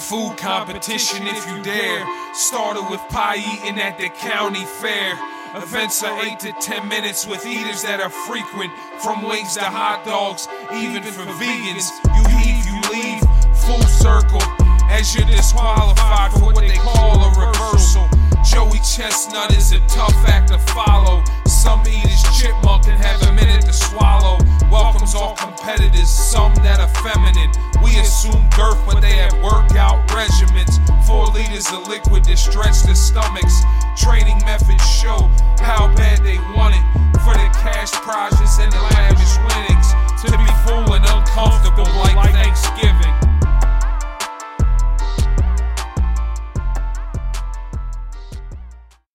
competition if you dare. Started with pie eating at the county fair. Events are 8 to 10 minutes with eaters that are frequent. From wings to hot dogs, even for vegans. You heave, you leave, full circle. As you're disqualified for what they call a reversal. Joey Chestnut is a tough act to follow. Some eat his chipmunk and have a minute to swallow. Welcomes all competitors, some that are feminine. We assume girth, but they have workout liquid to stretch their stomachs. Training methods show